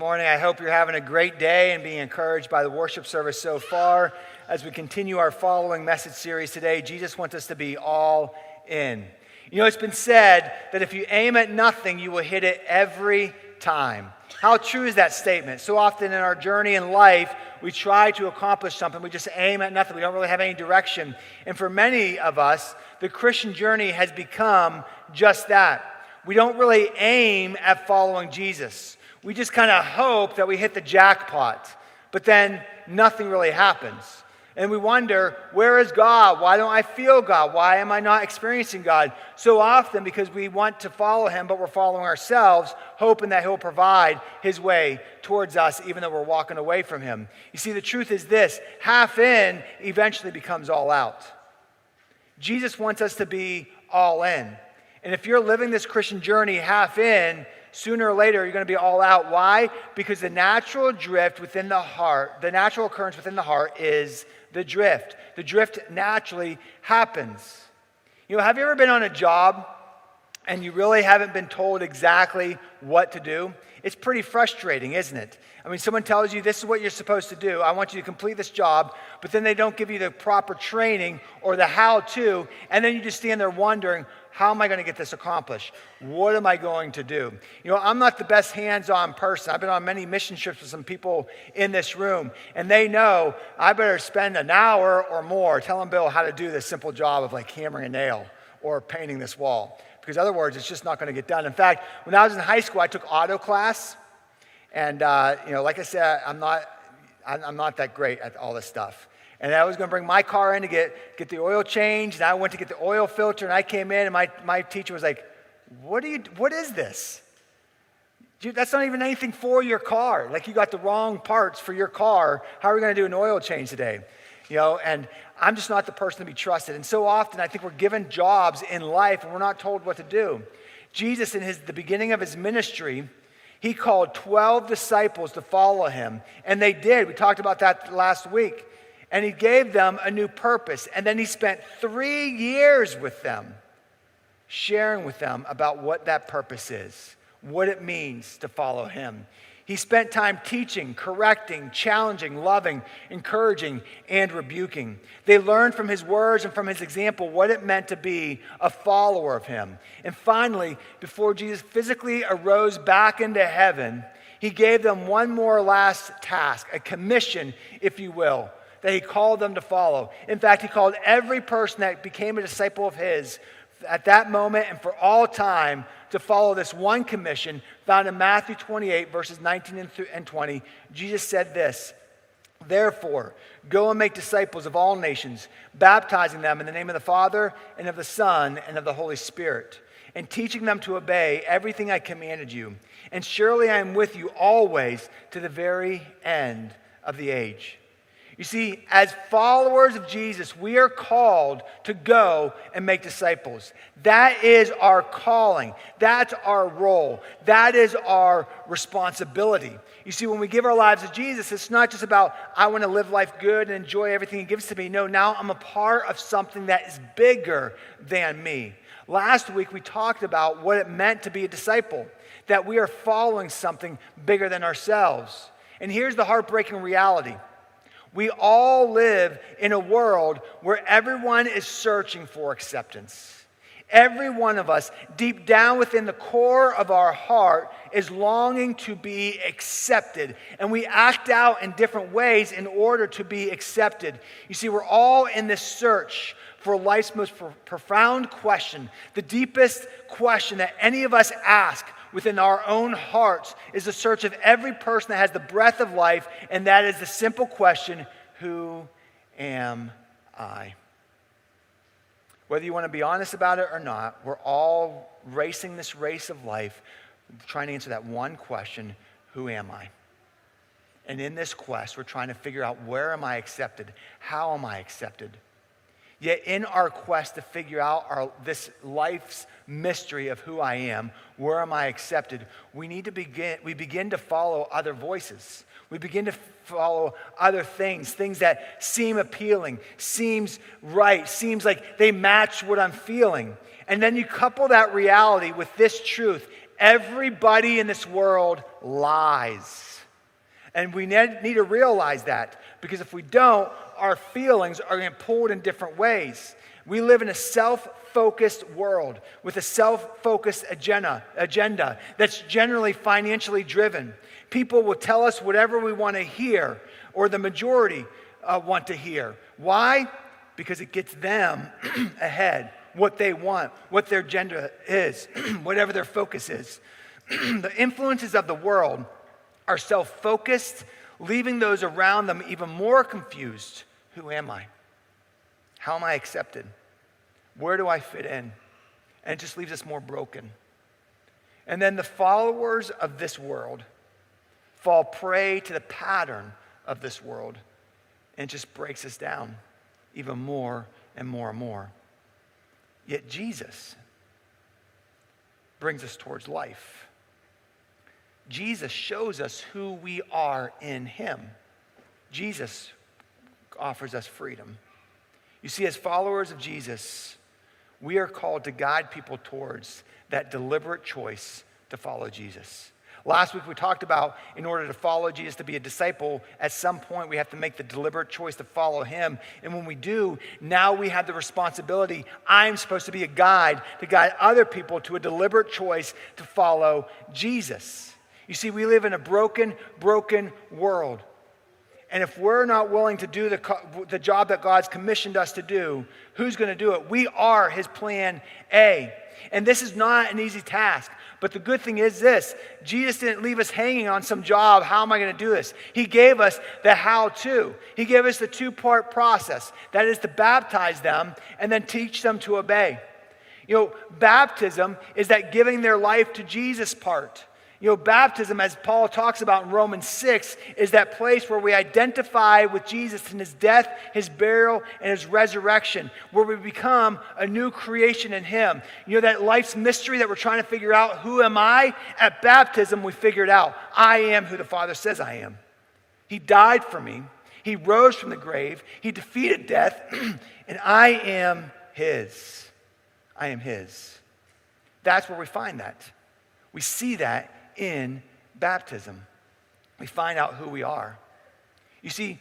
morning. I hope you're having a great day and being encouraged by the worship service so far. As we continue our following message series today, Jesus wants us to be all in. You know, it's been said that if you aim at nothing, you will hit it every time. How true is that statement? So often in our journey in life, we try to accomplish something, we just aim at nothing. We don't really have any direction. And for many of us, the Christian journey has become just that. We don't really aim at following Jesus we just kind of hope that we hit the jackpot, but then nothing really happens. And we wonder, where is God? Why don't I feel God? Why am I not experiencing God? So often because we want to follow Him, but we're following ourselves, hoping that He'll provide His way towards us, even though we're walking away from Him. You see, the truth is this half in eventually becomes all out. Jesus wants us to be all in. And if you're living this Christian journey half in, sooner or later you're going to be all out. Why? Because the natural drift within the heart, the natural occurrence within the heart is the drift. The drift naturally happens. You know, have you ever been on a job and you really haven't been told exactly what to do? It's pretty frustrating, isn't it? I mean, someone tells you this is what you're supposed to do. I want you to complete this job, but then they don't give you the proper training or the how to, and then you just stand there wondering, how am I going to get this accomplished? What am I going to do? You know, I'm not the best hands on person. I've been on many mission trips with some people in this room, and they know I better spend an hour or more telling Bill how to do this simple job of like hammering a nail or painting this wall. Because, other words, it's just not going to get done. In fact, when I was in high school, I took auto class. And, uh, you know, like I said, I'm not, I'm not that great at all this stuff. And I was going to bring my car in to get, get the oil changed. And I went to get the oil filter. And I came in, and my, my teacher was like, what, do you, what is this? Dude, that's not even anything for your car. Like you got the wrong parts for your car. How are we going to do an oil change today? You know, and I'm just not the person to be trusted. And so often I think we're given jobs in life and we're not told what to do. Jesus, in his, the beginning of his ministry, he called 12 disciples to follow him. And they did. We talked about that last week and he gave them a new purpose. And then he spent three years with them, sharing with them about what that purpose is, what it means to follow him. He spent time teaching, correcting, challenging, loving, encouraging, and rebuking. They learned from his words and from his example what it meant to be a follower of him. And finally, before Jesus physically arose back into heaven, he gave them one more last task, a commission, if you will that he called them to follow. In fact, he called every person that became a disciple of his at that moment and for all time to follow this one commission found in Matthew 28, verses 19 and 20. Jesus said this Therefore, go and make disciples of all nations, baptizing them in the name of the Father and of the Son and of the Holy Spirit, and teaching them to obey everything I commanded you. And surely I am with you always to the very end of the age. You see, as followers of Jesus, we are called to go and make disciples. That is our calling. That's our role. That is our responsibility. You see, when we give our lives to Jesus, it's not just about, I want to live life good and enjoy everything He gives to me. No, now I'm a part of something that is bigger than me. Last week, we talked about what it meant to be a disciple, that we are following something bigger than ourselves. And here's the heartbreaking reality we all live in a world where everyone is searching for acceptance. Every one of us, deep down within the core of our heart, is longing to be accepted. And we act out in different ways in order to be accepted. You see, we're all in this search for life's most profound question, the deepest question that any of us ask within our own hearts is the search of every person that has the breath of life, and that is the simple question Who am I? Whether you want to be honest about it or not, we're all racing this race of life, trying to answer that one question Who am I? And in this quest, we're trying to figure out where am I accepted? How am I accepted? Yet, in our quest to figure out our, this life's mystery of who I am, where am I accepted, we need to begin, we begin to follow other voices. We begin to follow other things, things that seem appealing, seems right, seems like they match what I'm feeling. And then you couple that reality with this truth Everybody in this world lies. And we need to realize that because if we don't, our feelings are getting pulled in different ways. We live in a self focused world with a self focused agenda, agenda that's generally financially driven. People will tell us whatever we want to hear, or the majority uh, want to hear. Why? Because it gets them ahead, what they want, what their agenda is, whatever their focus is. the influences of the world are self focused, leaving those around them even more confused. Who am I? How am I accepted? Where do I fit in? And it just leaves us more broken. And then the followers of this world fall prey to the pattern of this world and just breaks us down even more and more and more. Yet Jesus brings us towards life. Jesus shows us who we are in Him. Jesus offers us freedom. You see, as followers of Jesus, we are called to guide people towards that deliberate choice to follow Jesus. Last week we talked about in order to follow Jesus, to be a disciple, at some point we have to make the deliberate choice to follow him. And when we do, now we have the responsibility. I'm supposed to be a guide to guide other people to a deliberate choice to follow Jesus. You see, we live in a broken, broken world. And if we're not willing to do the, the job that God's commissioned us to do, who's going to do it? We are his plan A. And this is not an easy task. But the good thing is this Jesus didn't leave us hanging on some job. How am I going to do this? He gave us the how to. He gave us the two part process that is to baptize them and then teach them to obey. You know, baptism is that giving their life to Jesus part. You know, baptism, as Paul talks about in Romans 6, is that place where we identify with Jesus in his death, his burial, and his resurrection, where we become a new creation in him. You know, that life's mystery that we're trying to figure out who am I? At baptism, we figured out I am who the Father says I am. He died for me, He rose from the grave, He defeated death, and I am His. I am His. That's where we find that. We see that in baptism. We find out who we are. You see,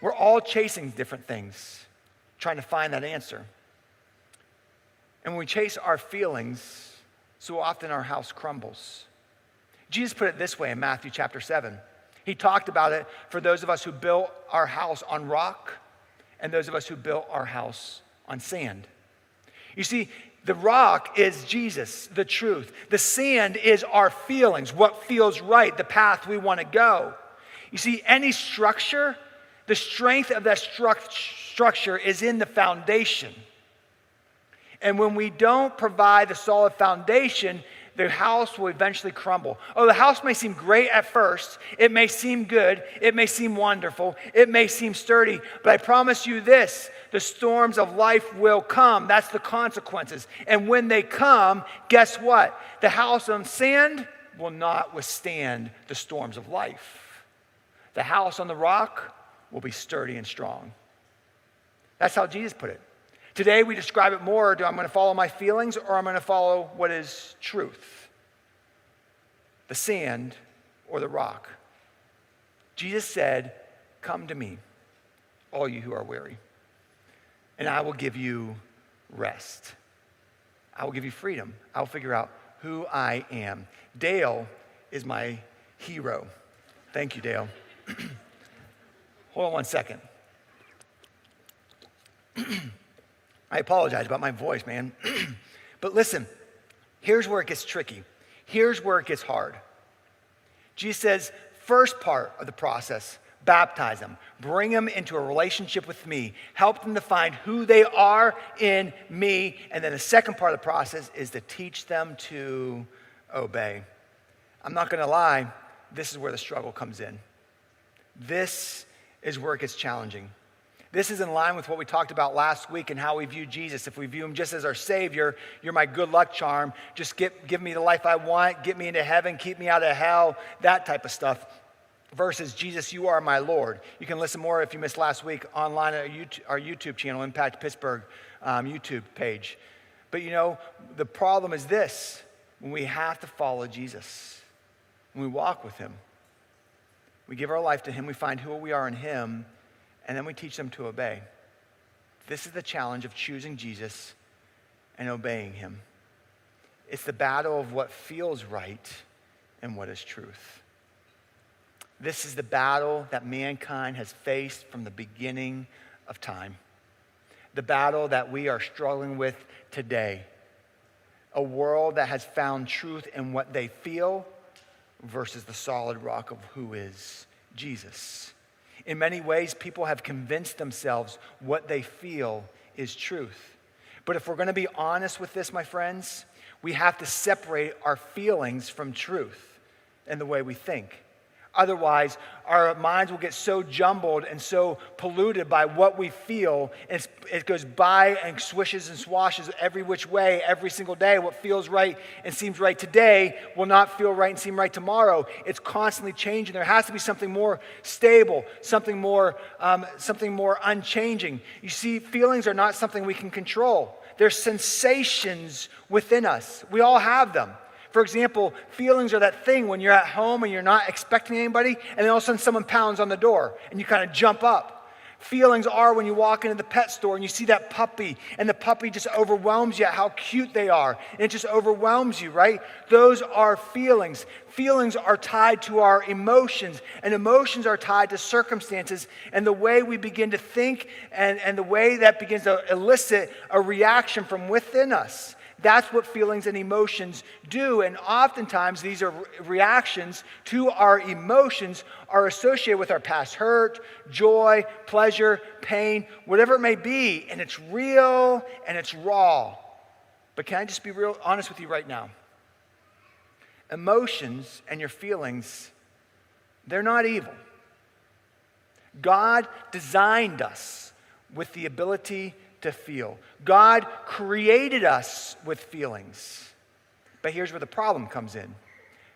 we're all chasing different things, trying to find that answer. And when we chase our feelings, so often our house crumbles. Jesus put it this way in Matthew chapter 7. He talked about it for those of us who built our house on rock and those of us who built our house on sand. You see, the rock is Jesus, the truth. The sand is our feelings, what feels right, the path we want to go. You see, any structure, the strength of that stru- structure is in the foundation. And when we don't provide the solid foundation, the house will eventually crumble. Oh, the house may seem great at first. It may seem good. It may seem wonderful. It may seem sturdy. But I promise you this the storms of life will come. That's the consequences. And when they come, guess what? The house on sand will not withstand the storms of life. The house on the rock will be sturdy and strong. That's how Jesus put it. Today we describe it more do I'm going to follow my feelings or I'm going to follow what is truth? The sand or the rock? Jesus said, Come to me, all you who are weary, and I will give you rest. I will give you freedom. I will figure out who I am. Dale is my hero. Thank you, Dale. Hold on one second. I apologize about my voice, man. but listen, here's where it gets tricky. Here's where it gets hard. Jesus says, first part of the process, baptize them, bring them into a relationship with me, help them to find who they are in me. And then the second part of the process is to teach them to obey. I'm not going to lie, this is where the struggle comes in. This is where it gets challenging. This is in line with what we talked about last week and how we view Jesus. If we view him just as our Savior, you're my good luck charm. Just get, give me the life I want, get me into heaven, keep me out of hell, that type of stuff. Versus, Jesus, you are my Lord. You can listen more if you missed last week online at our YouTube, channel, Impact Pittsburgh um, YouTube page. But you know, the problem is this when we have to follow Jesus, when we walk with him. We give our life to him, we find who we are in him, and then we teach them to obey. This is the challenge of choosing Jesus and obeying him. It's the battle of what feels right and what is truth. This is the battle that mankind has faced from the beginning of time. The battle that we are struggling with today. A world that has found truth in what they feel versus the solid rock of who is Jesus. In many ways, people have convinced themselves what they feel is truth. But if we're going to be honest with this, my friends, we have to separate our feelings from truth and the way we think. Otherwise, our minds will get so jumbled and so polluted by what we feel. It goes by and swishes and swashes every which way every single day. What feels right and seems right today will not feel right and seem right tomorrow. It's constantly changing. There has to be something more stable, something more, um, something more unchanging. You see, feelings are not something we can control. They're sensations within us. We all have them. For example, feelings are that thing when you're at home and you're not expecting anybody, and then all of a sudden someone pounds on the door and you kind of jump up. Feelings are when you walk into the pet store and you see that puppy, and the puppy just overwhelms you at how cute they are. And it just overwhelms you, right? Those are feelings. Feelings are tied to our emotions, and emotions are tied to circumstances and the way we begin to think and, and the way that begins to elicit a reaction from within us. That's what feelings and emotions do. And oftentimes, these are reactions to our emotions are associated with our past hurt, joy, pleasure, pain, whatever it may be. And it's real and it's raw. But can I just be real honest with you right now? Emotions and your feelings, they're not evil. God designed us with the ability to feel. God created us with feelings. But here's where the problem comes in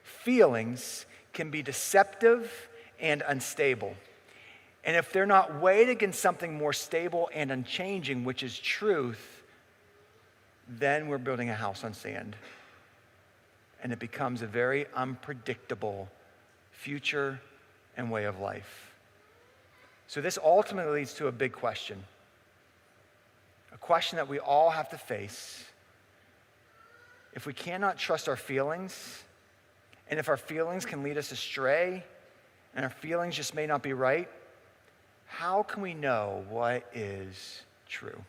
feelings can be deceptive and unstable. And if they're not weighed against something more stable and unchanging, which is truth, then we're building a house on sand. And it becomes a very unpredictable future and way of life. So, this ultimately leads to a big question a question that we all have to face. If we cannot trust our feelings, and if our feelings can lead us astray, and our feelings just may not be right, how can we know what is true?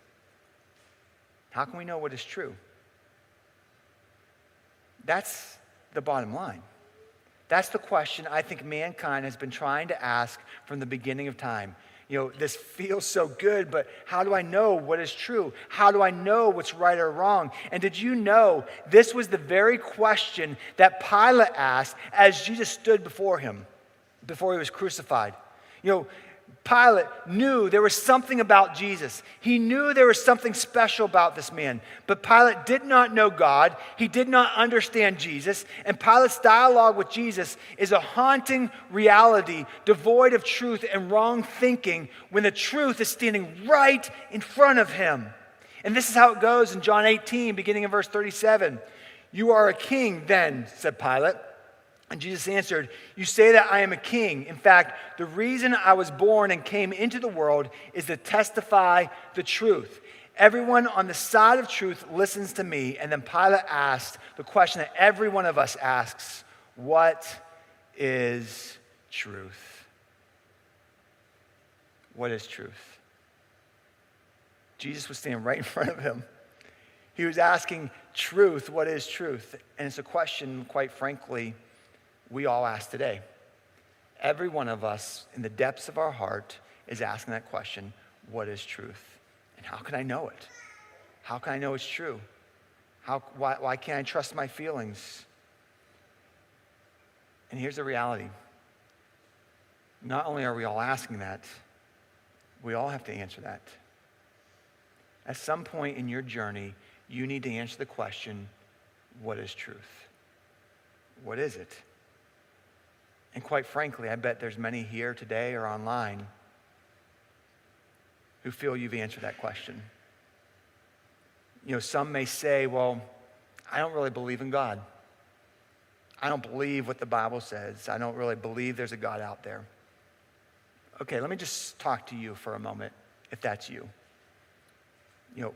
How can we know what is true? That's the bottom line. That's the question I think mankind has been trying to ask from the beginning of time you know, this feels so good, but how do I know what is true? How do I know what's right or wrong? And did you know this was the very question that Pilate asked as Jesus stood before him, before he was crucified? You know, Pilate knew there was something about Jesus. He knew there was something special about this man. But Pilate did not know God. He did not understand Jesus. And Pilate's dialogue with Jesus is a haunting reality, devoid of truth and wrong thinking, when the truth is standing right in front of him. And this is how it goes in John 18, beginning in verse 37. You are a king, then, said Pilate. And Jesus answered, You say that I am a king. In fact, the reason I was born and came into the world is to testify the truth. Everyone on the side of truth listens to me. And then Pilate asked the question that every one of us asks What is truth? What is truth? Jesus was standing right in front of him. He was asking truth, what is truth? And it's a question, quite frankly, we all ask today. Every one of us, in the depths of our heart, is asking that question what is truth? And how can I know it? How can I know it's true? How, why, why can't I trust my feelings? And here's the reality not only are we all asking that, we all have to answer that. At some point in your journey, you need to answer the question what is truth? What is it? And quite frankly, I bet there's many here today or online who feel you've answered that question. You know, some may say, well, I don't really believe in God. I don't believe what the Bible says. I don't really believe there's a God out there. Okay, let me just talk to you for a moment, if that's you. You know,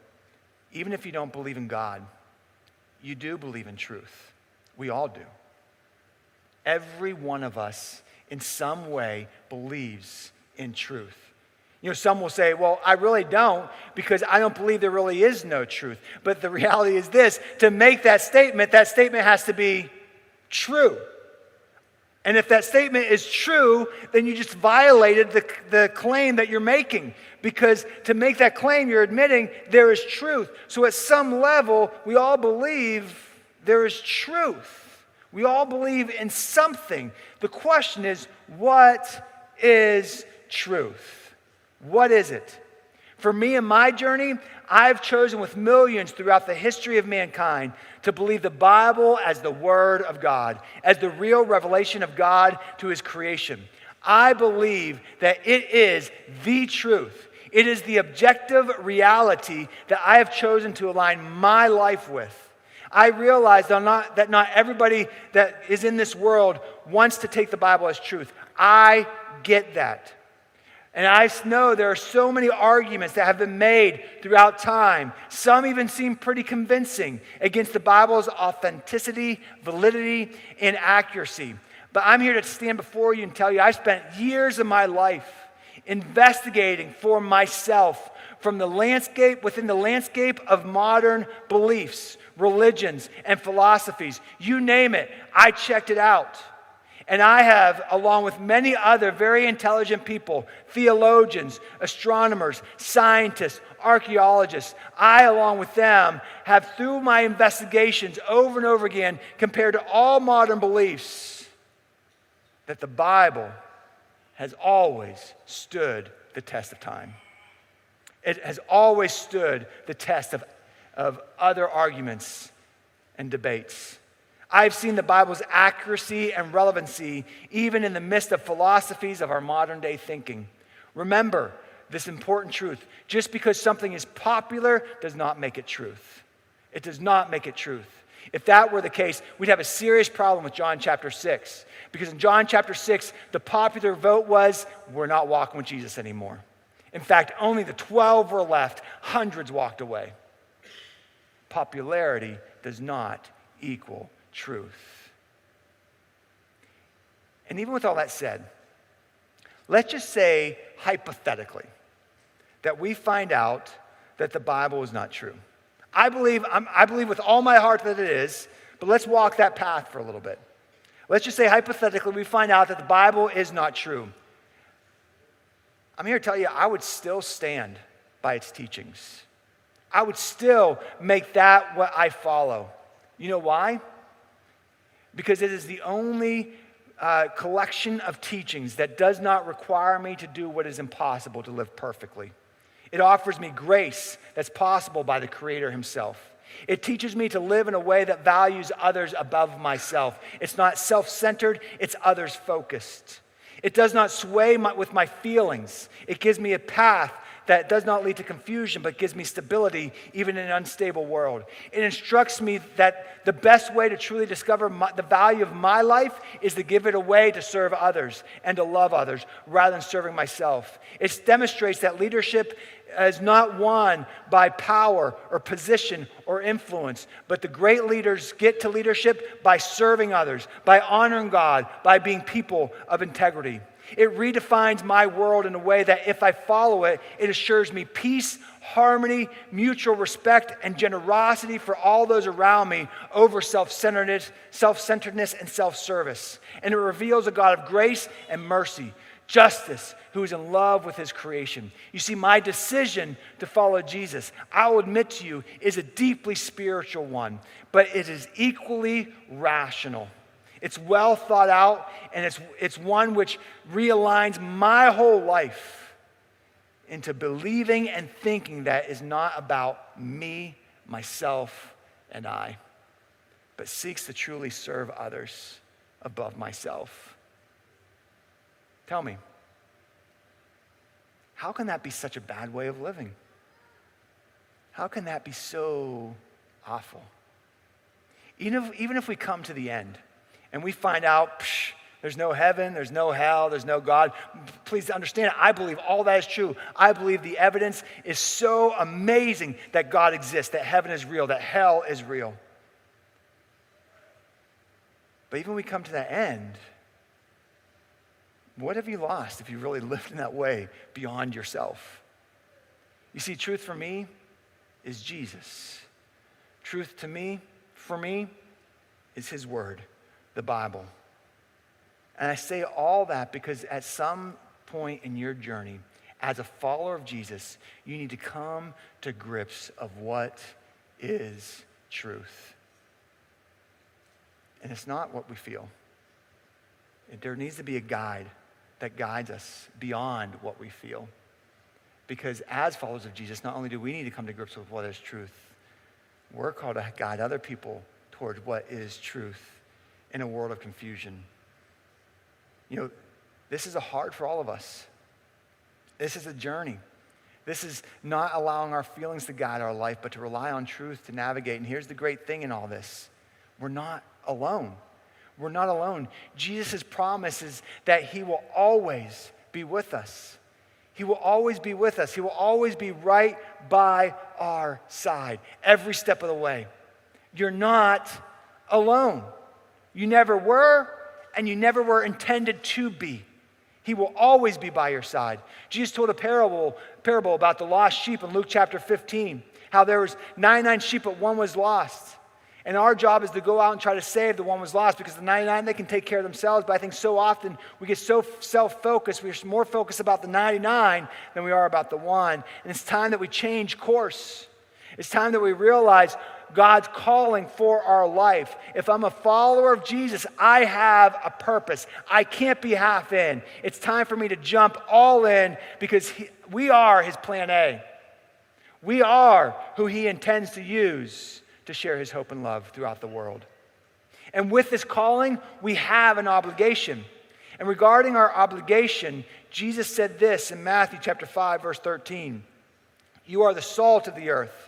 even if you don't believe in God, you do believe in truth. We all do. Every one of us, in some way, believes in truth. You know, some will say, well, I really don't because I don't believe there really is no truth. But the reality is this to make that statement, that statement has to be true. And if that statement is true, then you just violated the, the claim that you're making. Because to make that claim, you're admitting there is truth. So at some level, we all believe there is truth. We all believe in something. The question is, what is truth? What is it? For me and my journey, I've chosen with millions throughout the history of mankind to believe the Bible as the Word of God, as the real revelation of God to His creation. I believe that it is the truth. It is the objective reality that I have chosen to align my life with. I realize that not, that not everybody that is in this world wants to take the Bible as truth. I get that. And I know there are so many arguments that have been made throughout time. Some even seem pretty convincing against the Bible's authenticity, validity, and accuracy. But I'm here to stand before you and tell you I spent years of my life investigating for myself from the landscape, within the landscape of modern beliefs, religions, and philosophies. You name it, I checked it out. And I have, along with many other very intelligent people, theologians, astronomers, scientists, archaeologists, I, along with them, have, through my investigations over and over again, compared to all modern beliefs, that the Bible has always stood the test of time. It has always stood the test of, of other arguments and debates. I've seen the Bible's accuracy and relevancy even in the midst of philosophies of our modern day thinking. Remember this important truth just because something is popular does not make it truth. It does not make it truth. If that were the case, we'd have a serious problem with John chapter 6. Because in John chapter 6, the popular vote was we're not walking with Jesus anymore. In fact, only the 12 were left, hundreds walked away. Popularity does not equal truth. And even with all that said, let's just say hypothetically that we find out that the Bible is not true. I believe, I believe with all my heart that it is, but let's walk that path for a little bit. Let's just say hypothetically we find out that the Bible is not true. I'm here to tell you, I would still stand by its teachings. I would still make that what I follow. You know why? because it is the only uh, collection of teachings that does not require me to do what is impossible to live perfectly. It offers me grace that's possible by the Creator Himself. It teaches me to live in a way that values others above myself. It's not self centered, it's others focused. It does not sway my, with my feelings. It gives me a path that does not lead to confusion, but gives me stability even in an unstable world. It instructs me that the best way to truly discover my, the value of my life is to give it away to serve others and to love others rather than serving myself. It demonstrates that leadership is not won by power or position or influence, but the great leaders get to leadership by serving others, by honoring God, by being people of integrity. It redefines my world in a way that if I follow it, it assures me peace, harmony, mutual respect, and generosity for all those around me over self centeredness, self centeredness, and self service. And it reveals a God of grace and mercy, justice, who is in love with his creation. You see, my decision to follow Jesus, I'll admit to you, is a deeply spiritual one, but it is equally rational. It's well thought out, and it's, it's one which realigns my whole life into believing and thinking that is not about me, myself, and I, but seeks to truly serve others above myself. Tell me, how can that be such a bad way of living? How can that be so awful? Even if, even if we come to the end, and we find out psh, there's no heaven, there's no hell, there's no God. Please understand, I believe all that is true. I believe the evidence is so amazing that God exists, that heaven is real, that hell is real. But even when we come to that end, what have you lost if you really lived in that way beyond yourself? You see, truth for me is Jesus. Truth to me, for me, is His Word, the Bible. And I say all that because at some point in your journey, as a follower of Jesus, you need to come to grips of what is truth. And it's not what we feel. There needs to be a guide that guides us beyond what we feel. Because as followers of Jesus, not only do we need to come to grips with what is truth, we're called to guide other people towards what is truth in a world of confusion. You know, this is a hard for all of us. This is a journey. This is not allowing our feelings to guide our life, but to rely on truth to navigate. And here's the great thing in all this we're not alone. We're not alone. Jesus' promise is that He will always be with us. He will always be with us. He will always be right by our side every step of the way. You're not alone. You never were, and you never were intended to be. He will always be by your side. Jesus told a parable, parable about the lost sheep in Luke chapter 15, how there was 99 sheep, but one was lost. And our job is to go out and try to save the one was lost because the 99, they can take care of themselves. But I think so often we get so self focused, we're more focused about the 99 than we are about the one. And it's time that we change course. It's time that we realize God's calling for our life. If I'm a follower of Jesus, I have a purpose. I can't be half in. It's time for me to jump all in because he, we are his plan A. We are who he intends to use to share his hope and love throughout the world. And with this calling, we have an obligation. And regarding our obligation, Jesus said this in Matthew chapter 5 verse 13. You are the salt of the earth.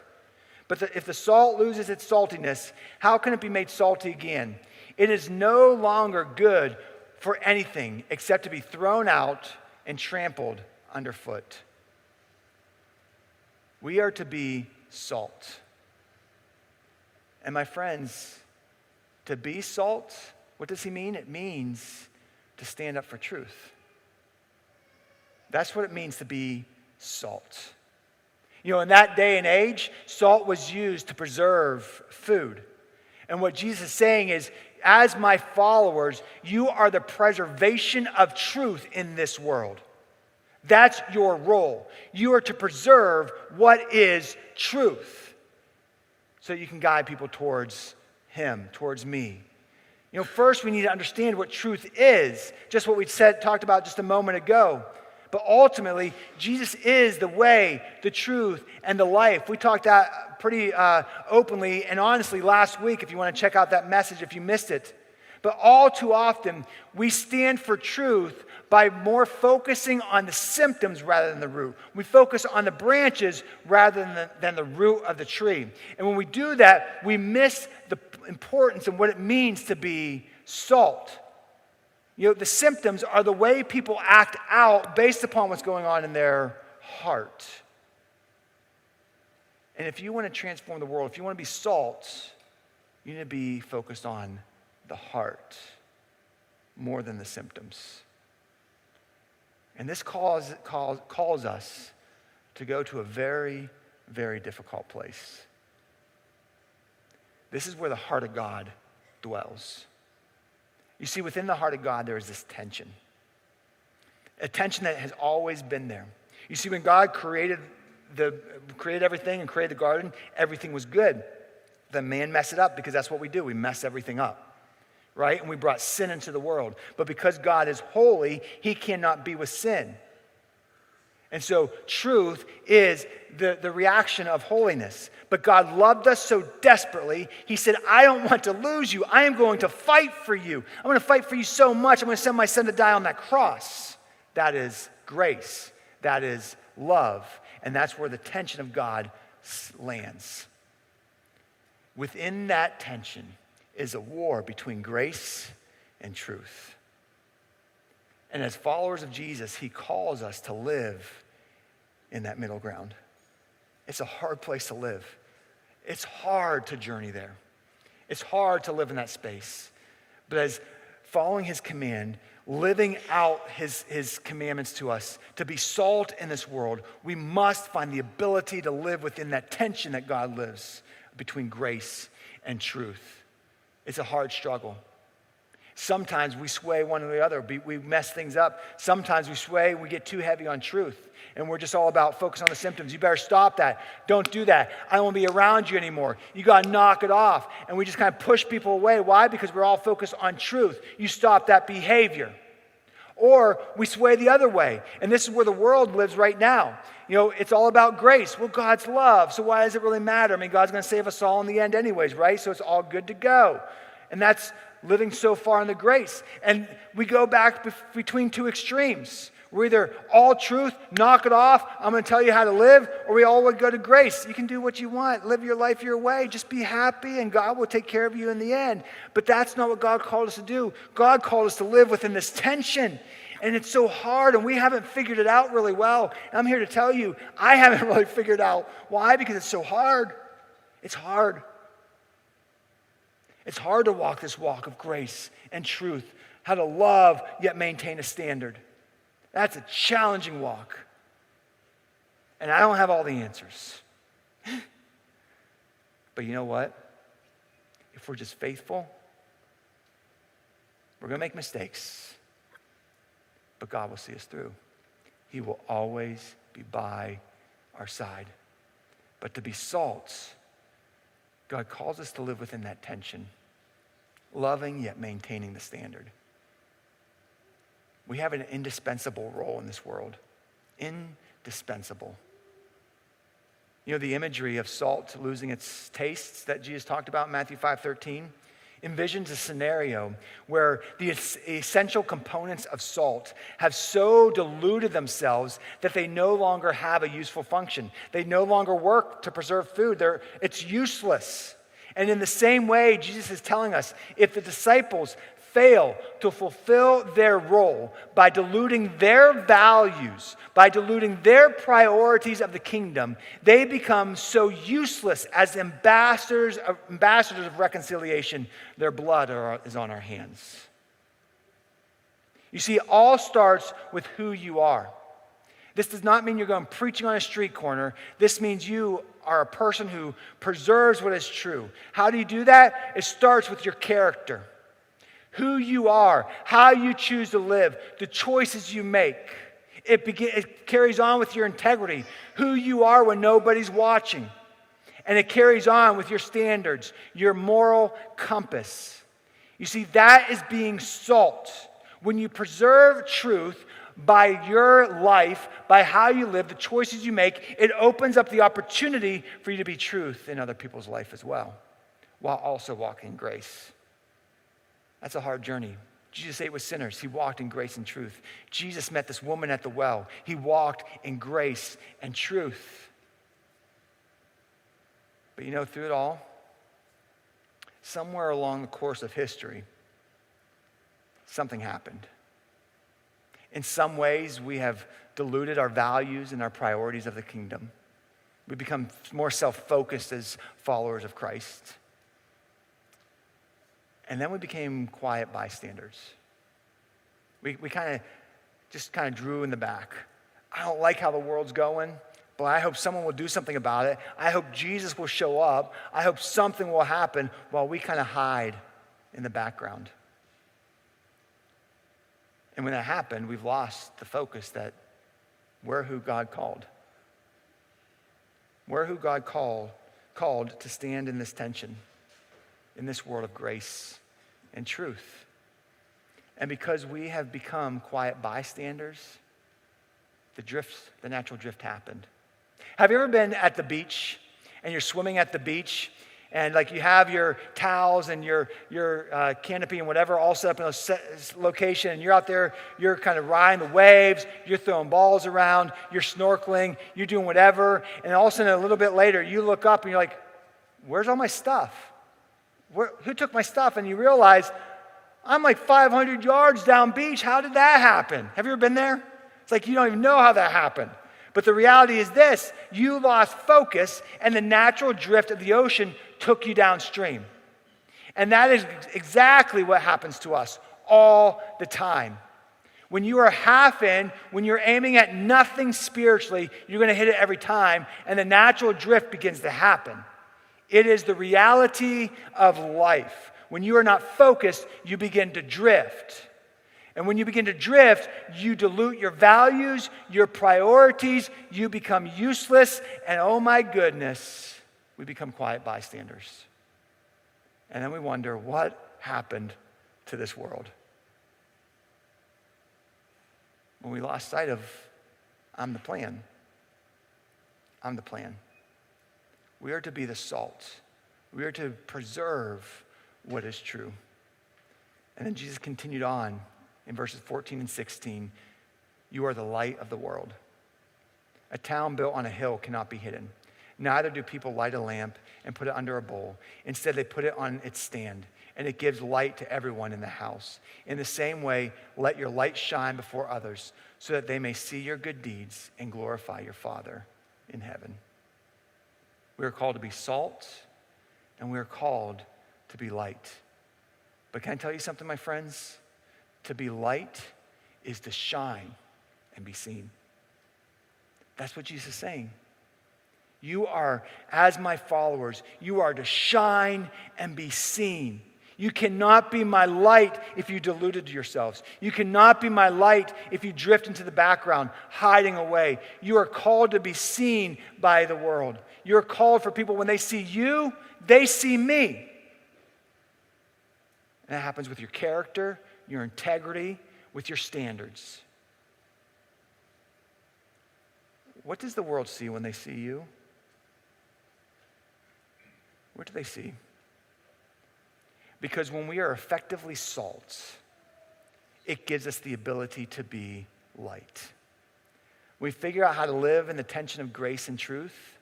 But the, if the salt loses its saltiness, how can it be made salty again? It is no longer good for anything except to be thrown out and trampled underfoot. We are to be salt. And my friends, to be salt, what does he mean? It means to stand up for truth. That's what it means to be salt. You know, in that day and age, salt was used to preserve food. And what Jesus is saying is, as my followers, you are the preservation of truth in this world. That's your role. You are to preserve what is truth so you can guide people towards Him, towards me. You know, first we need to understand what truth is, just what we said, talked about just a moment ago. But ultimately, Jesus is the way, the truth, and the life. We talked that pretty uh, openly and honestly last week if you want to check out that message if you missed it. But all too often, we stand for truth by more focusing on the symptoms rather than the root. We focus on the branches rather than the, than the root of the tree. And when we do that, we miss the importance and what it means to be salt. You know, the symptoms are the way people act out based upon what's going on in their heart. And if you want to transform the world, if you want to be salt, you need to be focused on the heart more than the symptoms. And this calls, calls, calls us to go to a very, very difficult place. This is where the heart of God dwells. You see, within the heart of God, there is this tension, a tension that has always been there. You see, when God created, the, created everything and created the garden, everything was good. Then man messed it up because that's what we do. We mess everything up right? And we brought sin into the world. But because God is holy, he cannot be with sin. And so, truth is the, the reaction of holiness. But God loved us so desperately, He said, I don't want to lose you. I am going to fight for you. I'm going to fight for you so much, I'm going to send my son to die on that cross. That is grace. That is love. And that's where the tension of God lands. Within that tension, is a war between grace and truth. And as followers of Jesus, he calls us to live in that middle ground. It's a hard place to live. It's hard to journey there. It's hard to live in that space. But as following his command, living out his, his commandments to us, to be salt in this world, we must find the ability to live within that tension that God lives between grace and truth. It's a hard struggle. Sometimes we sway one or the other. We mess things up. Sometimes we sway, we get too heavy on truth. And we're just all about focus on the symptoms. You better stop that. Don't do that. I don't want to be around you anymore. You got to knock it off. And we just kind of push people away. Why? Because we're all focused on truth. You stop that behavior. Or we sway the other way. And this is where the world lives right now. You know, it's all about grace. Well, God's love. So why does it really matter? I mean, God's going to save us all in the end, anyways, right? So it's all good to go. And that's living so far in the grace. And we go back be- between two extremes. We're either all truth, knock it off, I'm going to tell you how to live, or we all would go to grace. You can do what you want, live your life your way, just be happy, and God will take care of you in the end. But that's not what God called us to do. God called us to live within this tension. And it's so hard, and we haven't figured it out really well. I'm here to tell you, I haven't really figured out. Why? Because it's so hard. It's hard. It's hard to walk this walk of grace and truth, how to love yet maintain a standard. That's a challenging walk. And I don't have all the answers. but you know what? If we're just faithful, we're going to make mistakes. But God will see us through. He will always be by our side. But to be salt, God calls us to live within that tension loving yet maintaining the standard. We have an indispensable role in this world. Indispensable. You know, the imagery of salt losing its tastes that Jesus talked about in Matthew 5 13 envisions a scenario where the essential components of salt have so diluted themselves that they no longer have a useful function. They no longer work to preserve food. They're, it's useless. And in the same way, Jesus is telling us if the disciples fail to fulfill their role by diluting their values, by diluting their priorities of the kingdom, they become so useless as ambassadors of, ambassadors of reconciliation. Their blood are, is on our hands. You see, it all starts with who you are. This does not mean you're going preaching on a street corner. This means you are a person who preserves what is true. How do you do that? It starts with your character who you are, how you choose to live, the choices you make. It, begin, it carries on with your integrity, who you are when nobody's watching. And it carries on with your standards, your moral compass. You see, that is being salt. When you preserve truth, by your life, by how you live, the choices you make, it opens up the opportunity for you to be truth in other people's life as well, while also walking grace. That's a hard journey. Jesus ate with sinners. He walked in grace and truth. Jesus met this woman at the well. He walked in grace and truth. But you know, through it all, somewhere along the course of history, something happened. In some ways, we have diluted our values and our priorities of the kingdom. We become more self focused as followers of Christ. And then we became quiet bystanders. We, we kind of just kind of drew in the back. I don't like how the world's going, but I hope someone will do something about it. I hope Jesus will show up. I hope something will happen while we kind of hide in the background. And when that happened, we've lost the focus that we're who God called. We're who God called, called to stand in this tension, in this world of grace and truth. And because we have become quiet bystanders, the drift, the natural drift happened. Have you ever been at the beach and you're swimming at the beach and like you have your towels and your, your uh, canopy and whatever all set up in a set location and you're out there you're kind of riding the waves you're throwing balls around you're snorkeling you're doing whatever and all of a sudden a little bit later you look up and you're like where's all my stuff Where, who took my stuff and you realize I'm like 500 yards down beach. How did that happen? Have you ever been there? It's like you don't even know how that happened. But the reality is this you lost focus, and the natural drift of the ocean took you downstream. And that is exactly what happens to us all the time. When you are half in, when you're aiming at nothing spiritually, you're going to hit it every time, and the natural drift begins to happen. It is the reality of life. When you are not focused, you begin to drift. And when you begin to drift, you dilute your values, your priorities, you become useless, and oh my goodness, we become quiet bystanders. And then we wonder what happened to this world? When we lost sight of, I'm the plan. I'm the plan. We are to be the salt. We are to preserve what is true. And then Jesus continued on in verses 14 and 16 You are the light of the world. A town built on a hill cannot be hidden. Neither do people light a lamp and put it under a bowl. Instead, they put it on its stand, and it gives light to everyone in the house. In the same way, let your light shine before others, so that they may see your good deeds and glorify your Father in heaven. We are called to be salt, and we are called to be light. But can I tell you something, my friends? To be light is to shine and be seen. That's what Jesus is saying. You are, as my followers, you are to shine and be seen. You cannot be my light if you deluded yourselves. You cannot be my light if you drift into the background, hiding away. You are called to be seen by the world. You're called for people, when they see you, they see me. And that happens with your character, your integrity, with your standards. What does the world see when they see you? What do they see? Because when we are effectively salt, it gives us the ability to be light. we figure out how to live in the tension of grace and truth,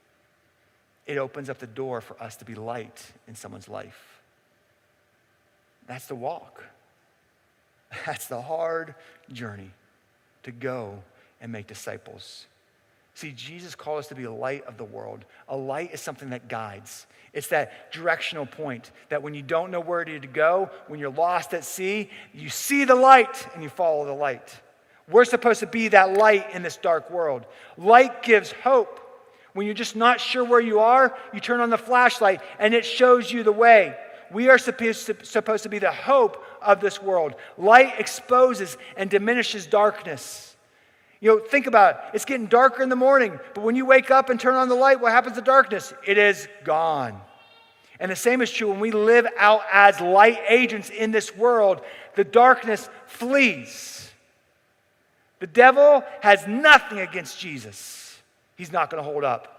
it opens up the door for us to be light in someone's life. That's the walk. That's the hard journey to go and make disciples. See, Jesus called us to be a light of the world. A light is something that guides. It's that directional point that when you don't know where to go, when you're lost at sea, you see the light and you follow the light. We're supposed to be that light in this dark world. Light gives hope. When you're just not sure where you are, you turn on the flashlight and it shows you the way. We are supposed to, be the hope of this world. Light exposes and diminishes darkness. You know, think about it. It's getting darker in the morning, but when you wake up and turn on the light, what happens to darkness? It is gone. And the same is true when we live out as light agents in this world, the darkness flees. The devil has nothing against Jesus, he's not going to hold up.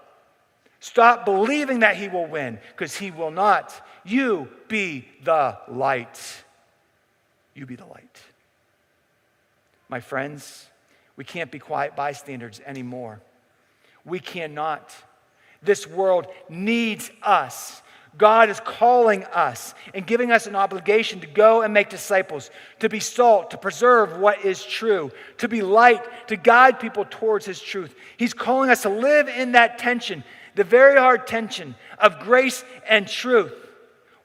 Stop believing that he will win because he will not. You be the light. You be the light. My friends, we can't be quiet bystanders anymore. We cannot. This world needs us. God is calling us and giving us an obligation to go and make disciples, to be salt, to preserve what is true, to be light, to guide people towards His truth. He's calling us to live in that tension, the very hard tension of grace and truth.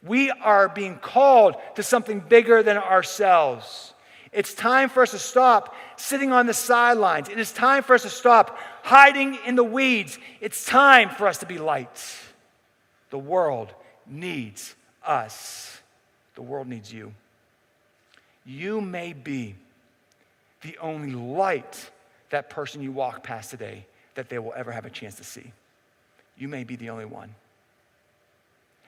We are being called to something bigger than ourselves. It's time for us to stop sitting on the sidelines. It is time for us to stop hiding in the weeds. It's time for us to be lights. The world needs us, the world needs you. You may be the only light that person you walk past today that they will ever have a chance to see. You may be the only one.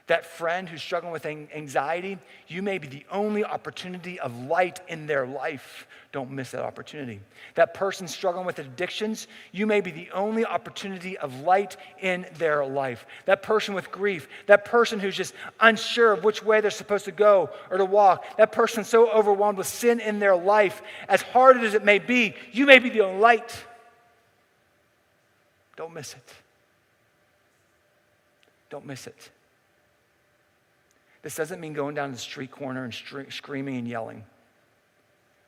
That friend who's struggling with anxiety, you may be the only opportunity of light in their life. Don't miss that opportunity. That person struggling with addictions, you may be the only opportunity of light in their life. That person with grief, that person who's just unsure of which way they're supposed to go or to walk, that person so overwhelmed with sin in their life, as hard as it may be, you may be the only light. Don't miss it. Don't miss it. This doesn't mean going down to the street corner and screaming and yelling.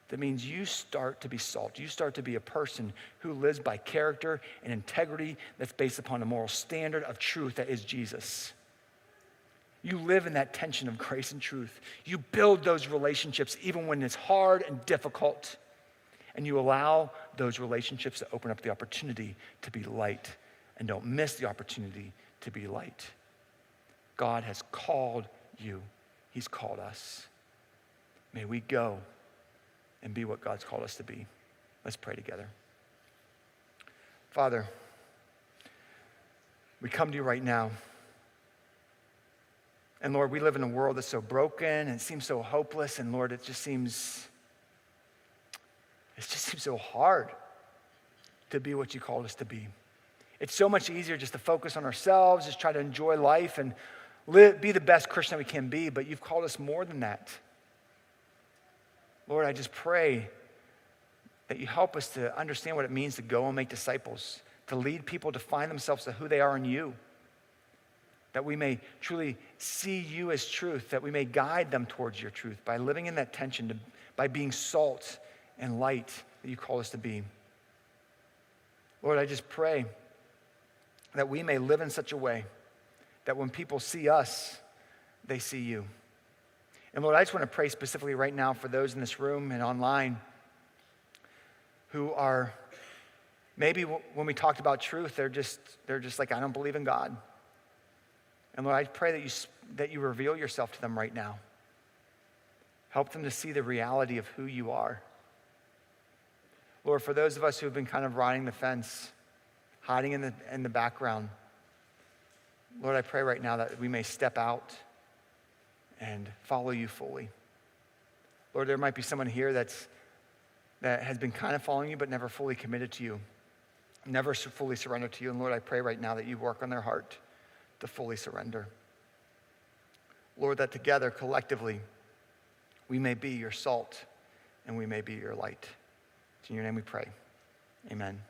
That means you start to be salt. You start to be a person who lives by character and integrity that's based upon a moral standard of truth that is Jesus. You live in that tension of grace and truth. You build those relationships even when it's hard and difficult. And you allow those relationships to open up the opportunity to be light. And don't miss the opportunity to be light. God has called you, He's called us. May we go and be what God's called us to be. Let's pray together. Father, we come to you right now. And Lord, we live in a world that's so broken and it seems so hopeless. And Lord, it just seems, it just seems so hard to be what you called us to be. It's so much easier just to focus on ourselves, just try to enjoy life and live, be the best Christian that we can be, but you've called us more than that. Lord, I just pray that you help us to understand what it means to go and make disciples, to lead people to find themselves to who they are in you. That we may truly see you as truth, that we may guide them towards your truth by living in that tension, to, by being salt and light that you call us to be. Lord, I just pray that we may live in such a way that when people see us, they see you. And Lord, I just want to pray specifically right now for those in this room and online who are maybe when we talked about truth, they're just, they're just like, I don't believe in God. And Lord, I pray that you, that you reveal yourself to them right now. Help them to see the reality of who you are. Lord, for those of us who have been kind of riding the fence, hiding in the, in the background, Lord, I pray right now that we may step out and follow you fully. Lord, there might be someone here that's, that has been kind of following you but never fully committed to you, never fully surrendered to you. And Lord, I pray right now that you work on their heart to fully surrender. Lord, that together, collectively, we may be your salt and we may be your light. It's in your name we pray. Amen.